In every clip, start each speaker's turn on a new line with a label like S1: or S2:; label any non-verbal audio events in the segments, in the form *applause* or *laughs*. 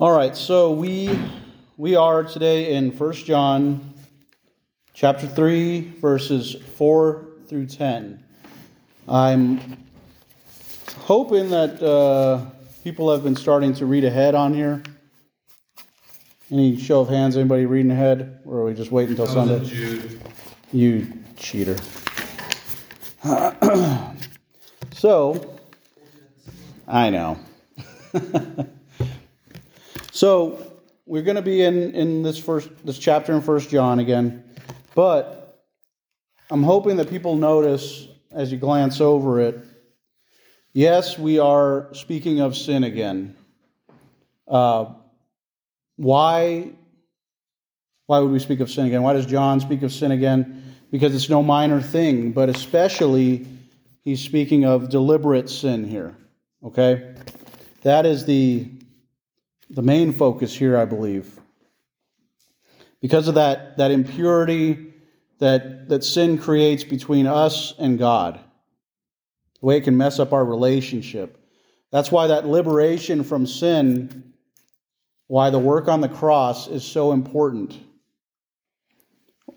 S1: All right, so we we are today in 1 John chapter 3 verses 4 through 10. I'm hoping that uh, people have been starting to read ahead on here. Any show of hands, anybody reading ahead? Or are we just waiting until Sunday?
S2: Jude.
S1: You cheater. *clears throat* so, I know. *laughs* so, we're going to be in, in this first this chapter in First John again, but I'm hoping that people notice as you glance over it. Yes, we are speaking of sin again. Uh, why why would we speak of sin again? Why does John speak of sin again? Because it's no minor thing, but especially he's speaking of deliberate sin here. Okay? That is the, the main focus here, I believe. Because of that, that impurity that, that sin creates between us and God, the way it can mess up our relationship. That's why that liberation from sin, why the work on the cross is so important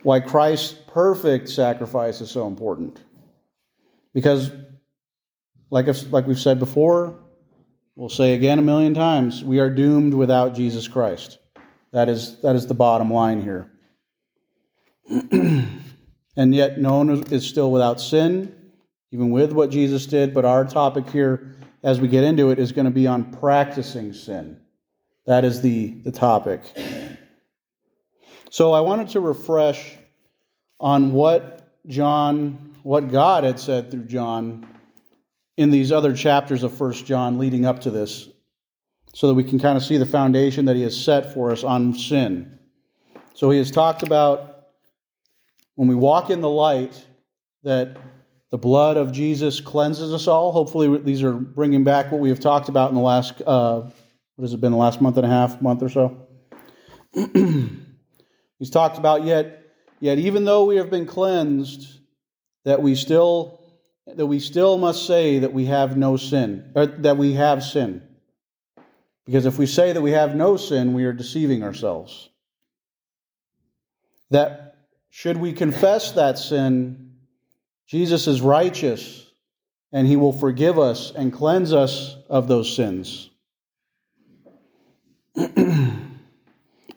S1: why Christ's perfect sacrifice is so important. Because, like, like we've said before, we'll say again a million times, we are doomed without Jesus Christ. That is, that is the bottom line here. *clears throat* and yet, no one is still without sin, even with what Jesus did. But our topic here, as we get into it, is going to be on practicing sin. That is the, the topic. So I wanted to refresh on what John, what God had said through John in these other chapters of First John leading up to this, so that we can kind of see the foundation that he has set for us on sin. So he has talked about when we walk in the light that the blood of Jesus cleanses us all. Hopefully, these are bringing back what we have talked about in the last, uh, what has it been, the last month and a half, month or so? *clears throat* He's talked about yet, yet even though we have been cleansed, that we still that we still must say that we have no sin, or that we have sin. Because if we say that we have no sin, we are deceiving ourselves. That should we confess that sin, Jesus is righteous and he will forgive us and cleanse us of those sins. *clears throat* and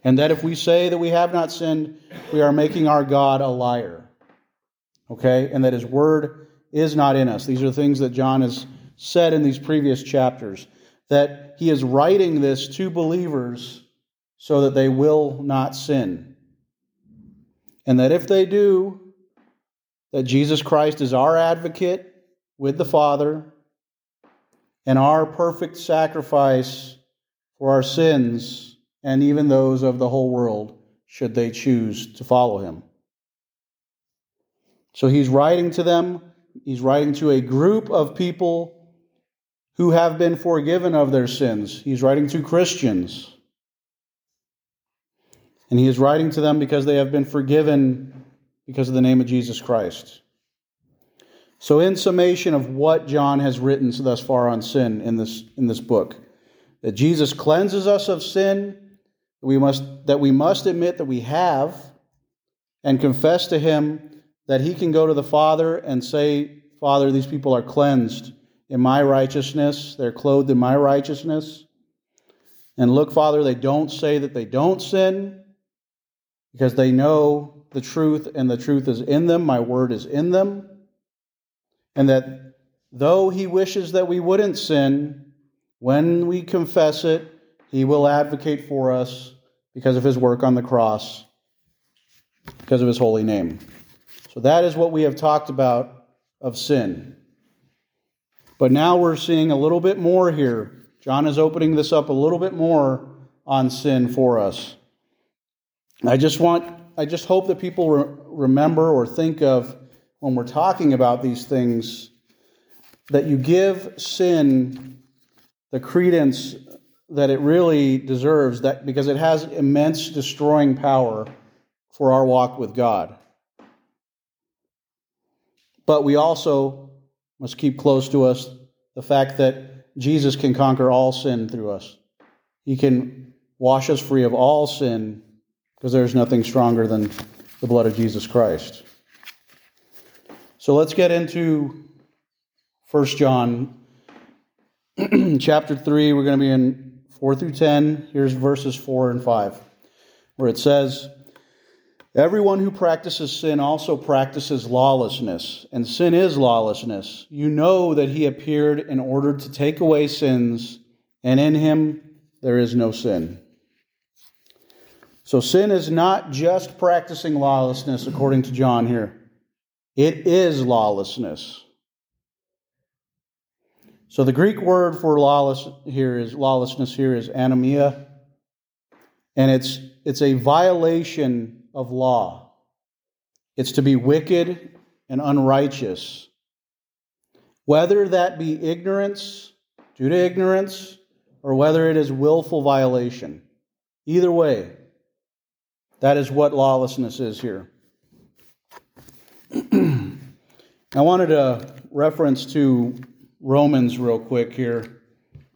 S1: that if we say that we have not sinned, we are making our God a liar. Okay? And that his word is not in us. These are things that John has said in these previous chapters. That he is writing this to believers so that they will not sin. And that if they do, that Jesus Christ is our advocate with the Father and our perfect sacrifice for our sins and even those of the whole world, should they choose to follow him. So he's writing to them, he's writing to a group of people who have been forgiven of their sins. He's writing to Christians. And he is writing to them because they have been forgiven because of the name of Jesus Christ. So, in summation of what John has written thus far on sin in this, in this book, that Jesus cleanses us of sin, we must, that we must admit that we have, and confess to him that he can go to the Father and say, Father, these people are cleansed in my righteousness, they're clothed in my righteousness. And look, Father, they don't say that they don't sin because they know the truth and the truth is in them, my word is in them. And that though he wishes that we wouldn't sin, when we confess it, he will advocate for us because of his work on the cross, because of his holy name. So that is what we have talked about of sin. But now we're seeing a little bit more here. John is opening this up a little bit more on sin for us. I just want, I just hope that people re- remember or think of when we're talking about these things that you give sin the credence that it really deserves that because it has immense destroying power for our walk with God. But we also must keep close to us the fact that Jesus can conquer all sin through us. He can wash us free of all sin because there's nothing stronger than the blood of Jesus Christ. So let's get into 1 John *clears throat* chapter 3. We're going to be in 4 through 10. Here's verses 4 and 5, where it says, Everyone who practices sin also practices lawlessness, and sin is lawlessness. You know that he appeared in order to take away sins, and in him there is no sin. So, sin is not just practicing lawlessness, according to John here, it is lawlessness. So, the Greek word for lawless here is lawlessness here is anomia, and it's, it's a violation of law. It's to be wicked and unrighteous. Whether that be ignorance, due to ignorance, or whether it is willful violation. Either way, that is what lawlessness is here. *clears throat* I wanted to reference to Romans real quick here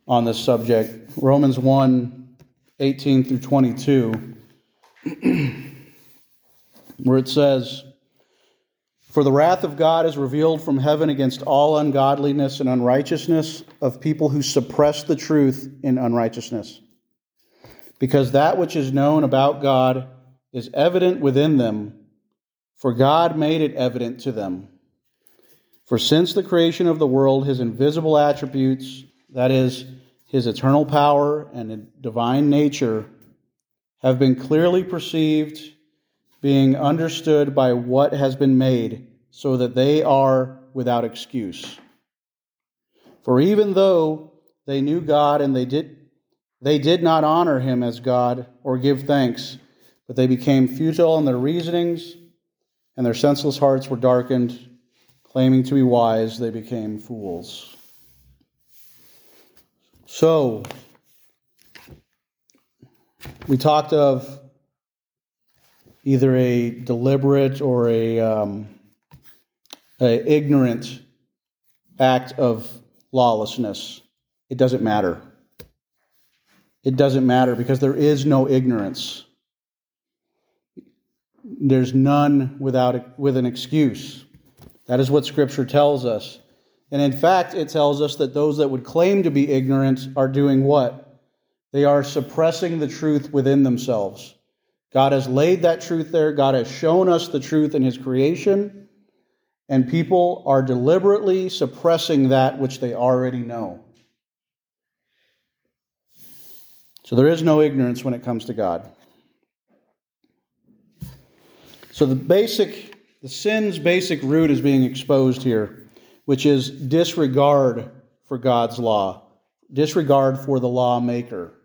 S1: on this subject. Romans 1 18 through 22. *clears throat* where it says, For the wrath of God is revealed from heaven against all ungodliness and unrighteousness of people who suppress the truth in unrighteousness. Because that which is known about God is evident within them, for God made it evident to them. For since the creation of the world, his invisible attributes, that is, his eternal power and divine nature, have been clearly perceived being understood by what has been made, so that they are without excuse. For even though they knew God and they did they did not honor him as God or give thanks, but they became futile in their reasonings, and their senseless hearts were darkened. Claiming to be wise, they became fools. So, we talked of either a deliberate or a, um, a ignorant act of lawlessness. It doesn't matter. It doesn't matter because there is no ignorance. There's none without with an excuse. That is what Scripture tells us. And in fact, it tells us that those that would claim to be ignorant are doing what? They are suppressing the truth within themselves. God has laid that truth there. God has shown us the truth in His creation. And people are deliberately suppressing that which they already know. So there is no ignorance when it comes to God. So the basic, the sin's basic root is being exposed here, which is disregard for God's law, disregard for the lawmaker.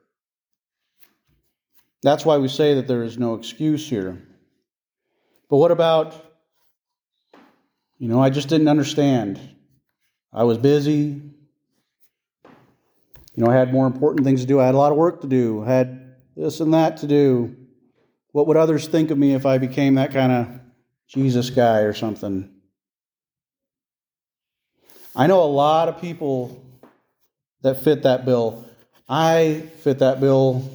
S1: That's why we say that there is no excuse here. But what about, you know, I just didn't understand. I was busy. You know, I had more important things to do. I had a lot of work to do. I had this and that to do. What would others think of me if I became that kind of Jesus guy or something? I know a lot of people that fit that bill. I fit that bill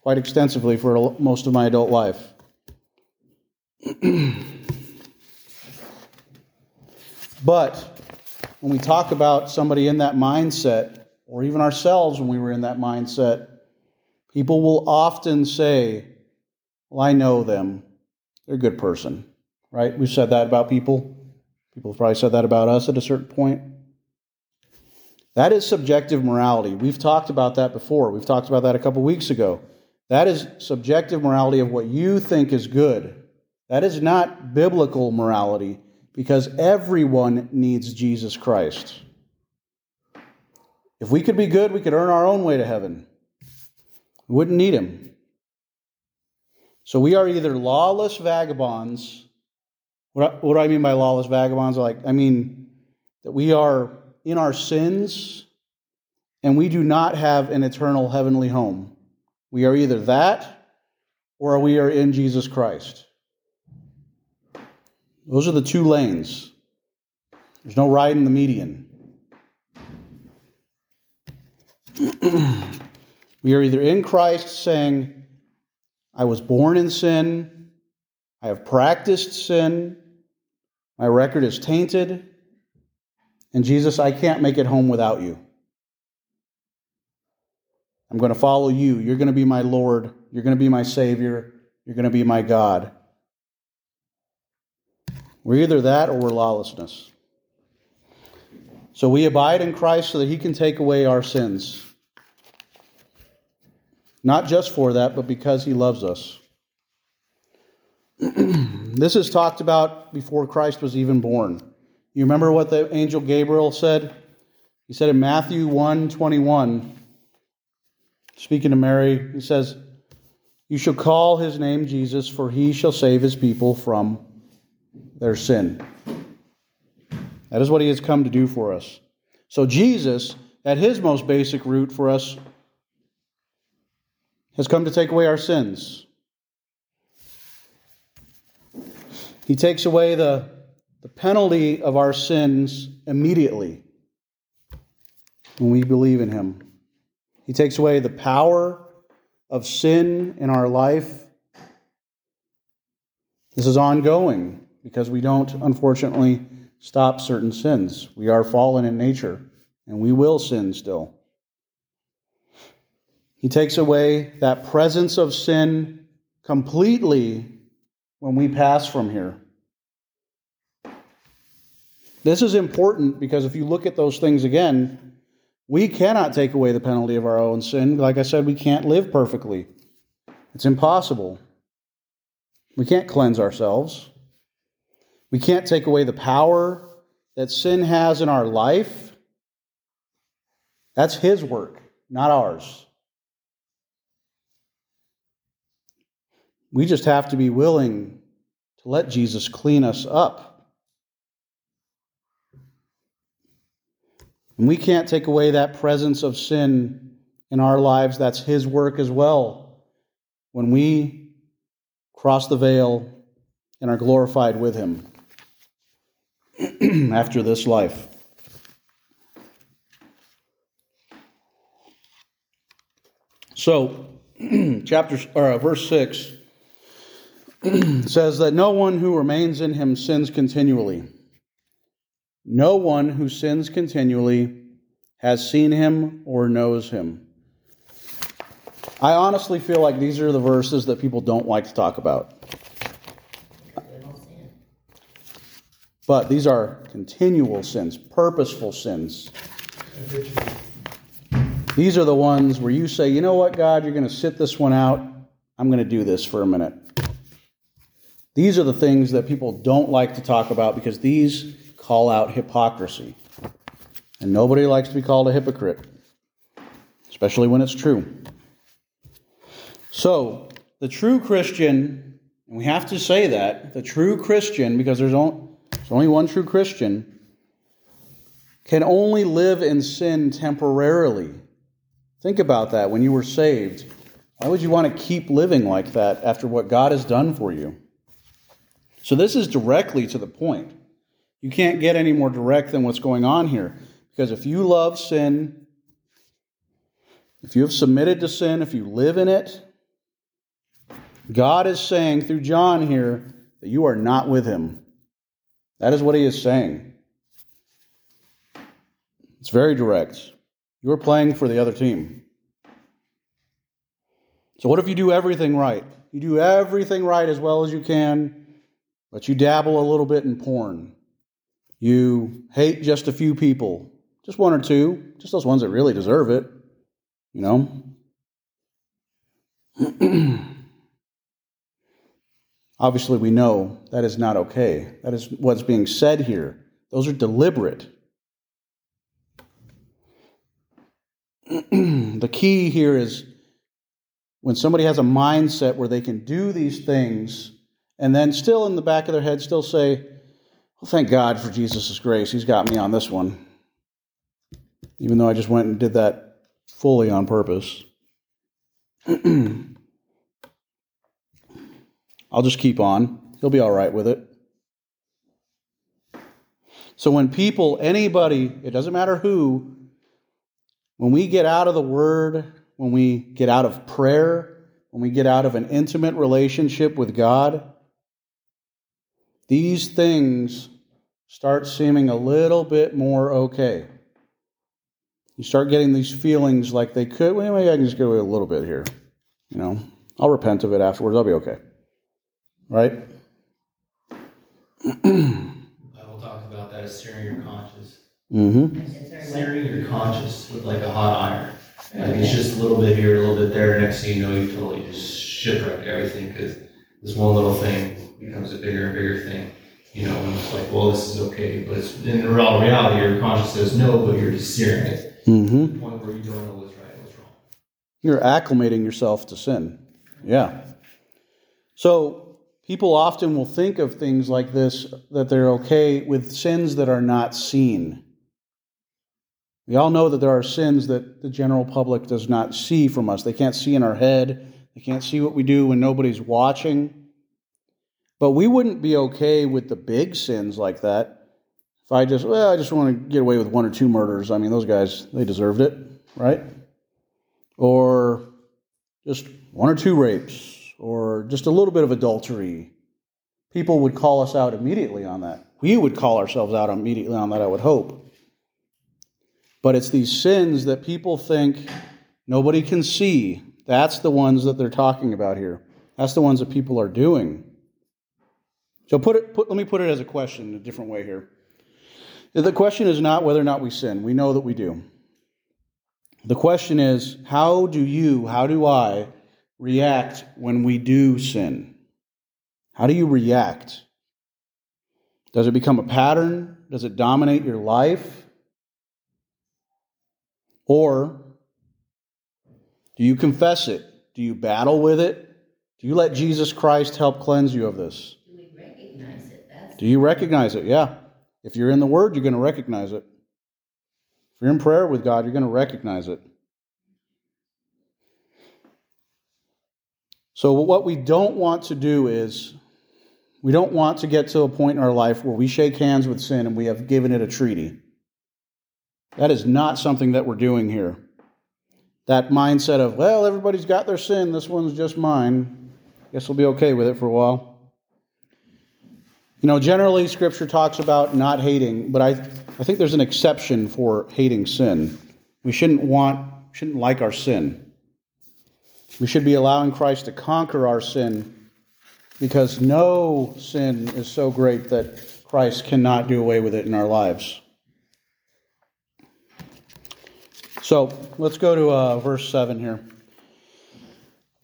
S1: quite extensively for most of my adult life. *clears throat* but when we talk about somebody in that mindset, or even ourselves when we were in that mindset, people will often say, Well, I know them. They're a good person, right? We've said that about people. People have probably said that about us at a certain point. That is subjective morality. We've talked about that before. We've talked about that a couple weeks ago. That is subjective morality of what you think is good. That is not biblical morality because everyone needs Jesus Christ. If we could be good, we could earn our own way to heaven. We wouldn't need him. So we are either lawless vagabonds. What, what do I mean by lawless vagabonds? Like, I mean that we are in our sins and we do not have an eternal heavenly home. We are either that or we are in Jesus Christ. Those are the two lanes. There's no right in the median. *clears throat* We are either in Christ saying, I was born in sin, I have practiced sin, my record is tainted, and Jesus, I can't make it home without you. I'm going to follow you. You're going to be my Lord. You're going to be my Savior. You're going to be my God. We're either that or we're lawlessness. So we abide in Christ so that He can take away our sins. Not just for that, but because He loves us. *clears throat* this is talked about before Christ was even born. You remember what the angel Gabriel said? He said in Matthew 1 21, speaking to Mary, he says, You shall call his name Jesus, for he shall save his people from their sin. That is what he has come to do for us. So, Jesus, at his most basic root for us, has come to take away our sins. He takes away the, the penalty of our sins immediately when we believe in him. He takes away the power of sin in our life. This is ongoing because we don't, unfortunately, stop certain sins. We are fallen in nature, and we will sin still. He takes away that presence of sin completely when we pass from here. This is important because if you look at those things again, we cannot take away the penalty of our own sin. Like I said, we can't live perfectly, it's impossible. We can't cleanse ourselves. We can't take away the power that sin has in our life. That's His work, not ours. We just have to be willing to let Jesus clean us up. And we can't take away that presence of sin in our lives. That's His work as well. When we cross the veil and are glorified with Him *clears throat* after this life. So, *clears throat* chapter or uh, verse six *clears throat* says that no one who remains in him sins continually. No one who sins continually has seen him or knows him. I honestly feel like these are the verses that people don't like to talk about. But these are continual sins, purposeful sins. These are the ones where you say, you know what, God, you're going to sit this one out. I'm going to do this for a minute. These are the things that people don't like to talk about because these call out hypocrisy. And nobody likes to be called a hypocrite, especially when it's true. So, the true Christian, and we have to say that, the true Christian, because there's only one true Christian, can only live in sin temporarily. Think about that when you were saved. Why would you want to keep living like that after what God has done for you? So, this is directly to the point. You can't get any more direct than what's going on here. Because if you love sin, if you have submitted to sin, if you live in it, God is saying through John here that you are not with him. That is what he is saying. It's very direct. You're playing for the other team. So, what if you do everything right? You do everything right as well as you can, but you dabble a little bit in porn. You hate just a few people, just one or two, just those ones that really deserve it, you know? *clears throat* Obviously, we know that is not okay. That is what's being said here. Those are deliberate. *clears throat* the key here is when somebody has a mindset where they can do these things and then still in the back of their head still say, well, thank God for Jesus' grace. He's got me on this one. Even though I just went and did that fully on purpose. *clears throat* I'll just keep on. He'll be all right with it. So when people, anybody, it doesn't matter who, when we get out of the Word, when we get out of prayer, when we get out of an intimate relationship with God, these things start seeming a little bit more okay. You start getting these feelings like they could, well, maybe I can just get away a little bit here. You know, I'll repent of it afterwards. I'll be okay. Right?
S2: Bible talks about that as searing your conscience.
S1: Mm-hmm.
S2: Searing your conscience with like a hot iron. Like it's just a little bit here, a little bit there. Next thing you know, you totally just shipwreck everything because this one little thing becomes a bigger and bigger thing. You know, and it's like, well, this is okay, but it's, in real reality, your conscience says no, but you're just searing it
S1: Mm-hmm.
S2: the point where you don't know what's right and what's wrong.
S1: You're acclimating yourself to sin. Yeah. So people often will think of things like this that they're okay with sins that are not seen. We all know that there are sins that the general public does not see from us. They can't see in our head, they can't see what we do when nobody's watching. But we wouldn't be okay with the big sins like that. If I just, well, I just want to get away with one or two murders. I mean, those guys, they deserved it, right? Or just one or two rapes, or just a little bit of adultery. People would call us out immediately on that. We would call ourselves out immediately on that, I would hope. But it's these sins that people think nobody can see. That's the ones that they're talking about here. That's the ones that people are doing. So put it, put, let me put it as a question in a different way here. The question is not whether or not we sin. We know that we do. The question is, how do you, how do I react when we do sin? How do you react? Does it become a pattern? Does it dominate your life? Or do you confess it? Do you battle with it? Do you let Jesus Christ help cleanse you of this?
S3: Do we recognize it? That's
S1: Do you recognize it? Yeah. If you're in the Word, you're going to recognize it. If you're in prayer with God, you're going to recognize it. So, what we don't want to do is we don't want to get to a point in our life where we shake hands with sin and we have given it a treaty. That is not something that we're doing here. That mindset of, well, everybody's got their sin, this one's just mine. Guess we'll be okay with it for a while. You know, generally, Scripture talks about not hating, but I, I think there's an exception for hating sin. We shouldn't want, shouldn't like our sin. We should be allowing Christ to conquer our sin because no sin is so great that Christ cannot do away with it in our lives. So let's go to uh, verse 7 here.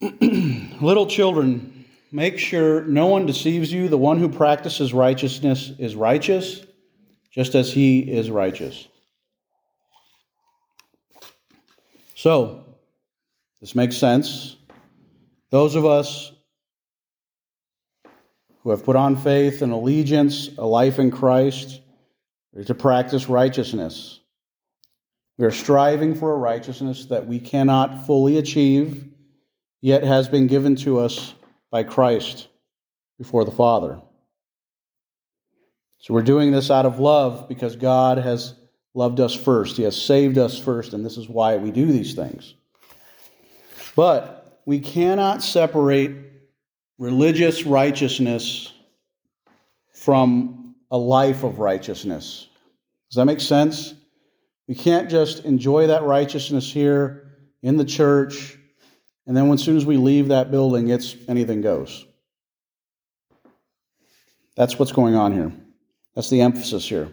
S1: *clears throat* Little children, make sure no one deceives you. The one who practices righteousness is righteous, just as he is righteous. So, this makes sense. Those of us who have put on faith and allegiance, a life in Christ, are to practice righteousness. We are striving for a righteousness that we cannot fully achieve, yet has been given to us by Christ before the Father. So we're doing this out of love because God has loved us first. He has saved us first, and this is why we do these things. But we cannot separate religious righteousness from a life of righteousness. Does that make sense? We can't just enjoy that righteousness here in the church, and then as soon as we leave that building, it's anything goes. That's what's going on here. That's the emphasis here.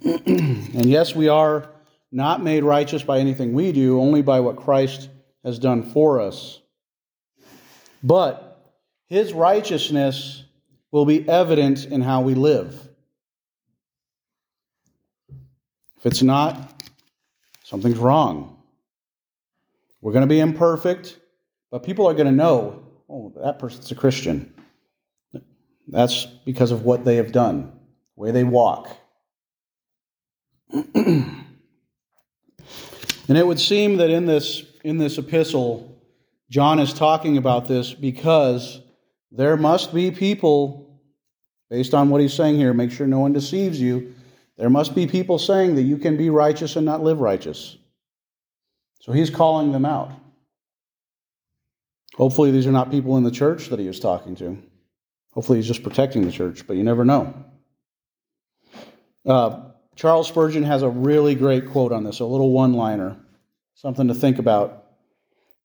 S1: *clears throat* and yes, we are not made righteous by anything we do, only by what Christ has done for us. But his righteousness will be evident in how we live. If it's not, something's wrong. We're going to be imperfect, but people are going to know, oh, that person's a Christian. That's because of what they have done, the way they walk. *clears throat* and it would seem that in this, in this epistle, John is talking about this because there must be people, based on what he's saying here, make sure no one deceives you. There must be people saying that you can be righteous and not live righteous. So he's calling them out. Hopefully, these are not people in the church that he was talking to. Hopefully, he's just protecting the church, but you never know. Uh, Charles Spurgeon has a really great quote on this, a little one liner, something to think about.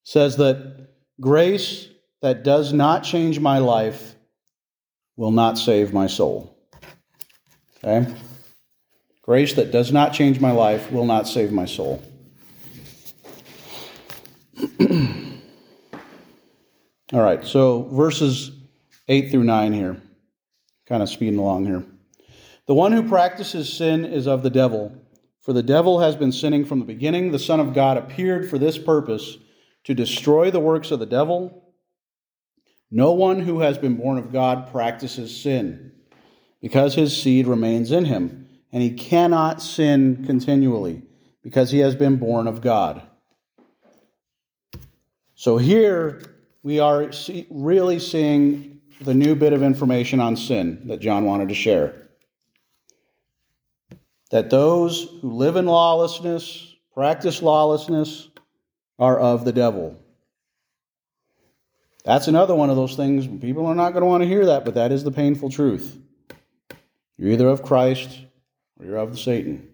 S1: says that grace that does not change my life will not save my soul. Okay? Grace that does not change my life will not save my soul. *clears throat* All right, so verses 8 through 9 here. Kind of speeding along here. The one who practices sin is of the devil, for the devil has been sinning from the beginning. The Son of God appeared for this purpose to destroy the works of the devil. No one who has been born of God practices sin, because his seed remains in him, and he cannot sin continually, because he has been born of God. So here we are really seeing the new bit of information on sin that John wanted to share. That those who live in lawlessness, practice lawlessness, are of the devil. That's another one of those things. People are not going to want to hear that, but that is the painful truth. You're either of Christ or you're of Satan.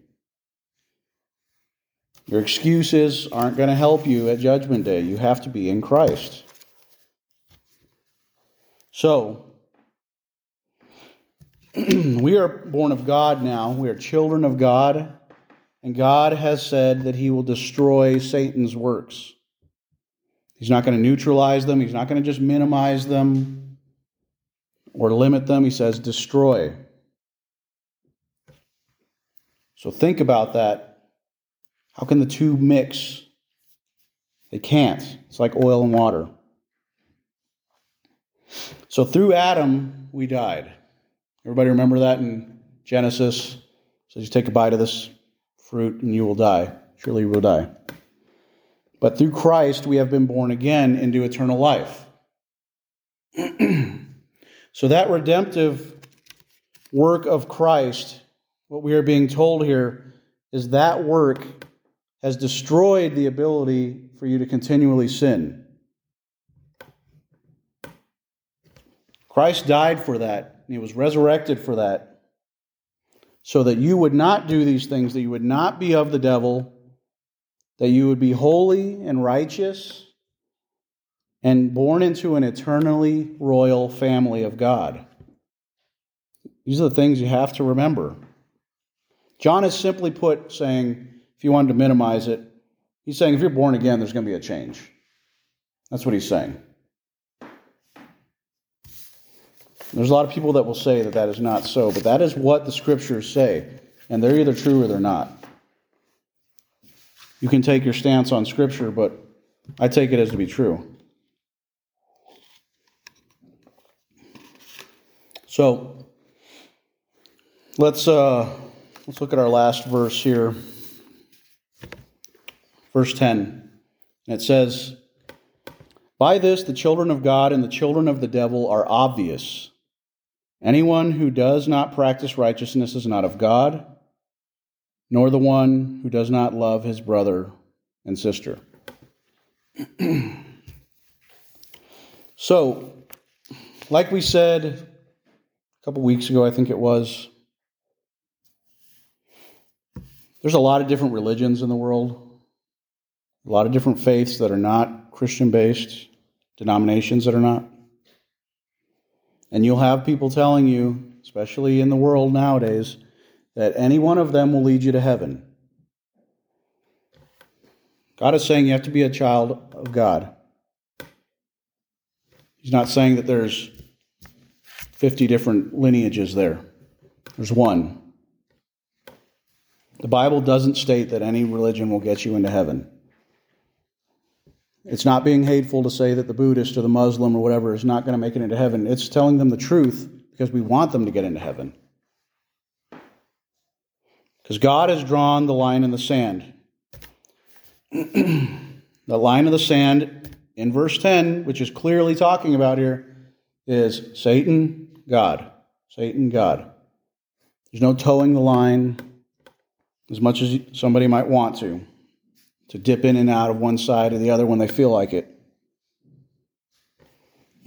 S1: Your excuses aren't going to help you at Judgment Day. You have to be in Christ. So, *clears throat* we are born of God now. We are children of God. And God has said that He will destroy Satan's works. He's not going to neutralize them, He's not going to just minimize them or limit them. He says, destroy. So think about that how can the two mix? They can't. It's like oil and water. So through Adam, we died. Everybody remember that in Genesis? So you take a bite of this fruit and you will die. Surely you will die. But through Christ, we have been born again into eternal life. *clears throat* so that redemptive work of Christ, what we are being told here, is that work has destroyed the ability for you to continually sin. Christ died for that. He was resurrected for that. So that you would not do these things, that you would not be of the devil, that you would be holy and righteous and born into an eternally royal family of God. These are the things you have to remember. John is simply put saying, if you wanted to minimize it, he's saying if you're born again, there's going to be a change. That's what he's saying. There's a lot of people that will say that that is not so, but that is what the scriptures say, and they're either true or they're not. You can take your stance on scripture, but I take it as to be true. So let's uh, let's look at our last verse here verse 10. And it says, By this the children of God and the children of the devil are obvious. Anyone who does not practice righteousness is not of God, nor the one who does not love his brother and sister. *clears throat* so, like we said a couple weeks ago, I think it was, there's a lot of different religions in the world a lot of different faiths that are not Christian based, denominations that are not. And you'll have people telling you, especially in the world nowadays, that any one of them will lead you to heaven. God is saying you have to be a child of God. He's not saying that there's 50 different lineages there. There's one. The Bible doesn't state that any religion will get you into heaven. It's not being hateful to say that the Buddhist or the Muslim or whatever is not going to make it into heaven. It's telling them the truth because we want them to get into heaven. Because God has drawn the line in the sand. *clears throat* the line of the sand in verse 10, which is clearly talking about here, is Satan, God. Satan, God. There's no toeing the line as much as somebody might want to to dip in and out of one side or the other when they feel like it.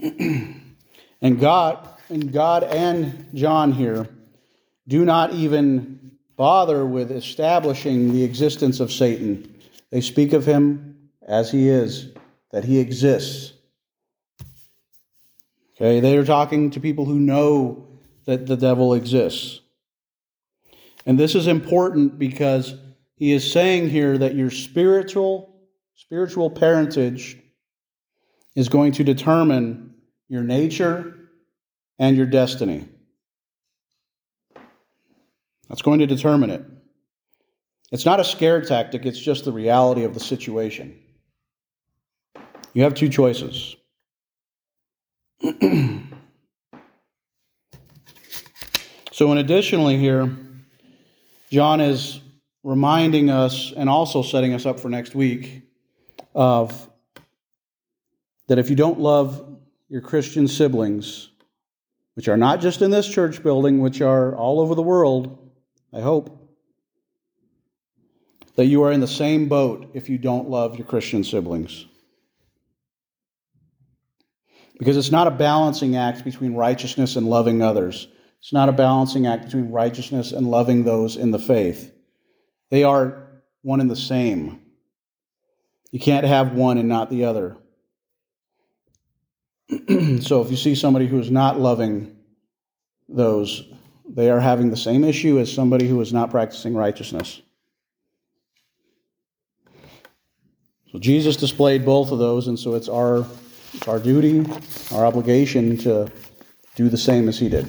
S1: *clears throat* and God and God and John here do not even bother with establishing the existence of Satan. They speak of him as he is, that he exists. Okay, they are talking to people who know that the devil exists. And this is important because he is saying here that your spiritual spiritual parentage is going to determine your nature and your destiny. That's going to determine it. It's not a scare tactic, it's just the reality of the situation. You have two choices. *clears throat* so, and additionally, here, John is reminding us and also setting us up for next week of that if you don't love your Christian siblings, which are not just in this church building, which are all over the world, I hope, that you are in the same boat if you don't love your Christian siblings. Because it's not a balancing act between righteousness and loving others. It's not a balancing act between righteousness and loving those in the faith. They are one and the same. You can't have one and not the other. *clears throat* so if you see somebody who is not loving those, they are having the same issue as somebody who is not practicing righteousness. So Jesus displayed both of those, and so it's our, it's our duty, our obligation to do the same as he did.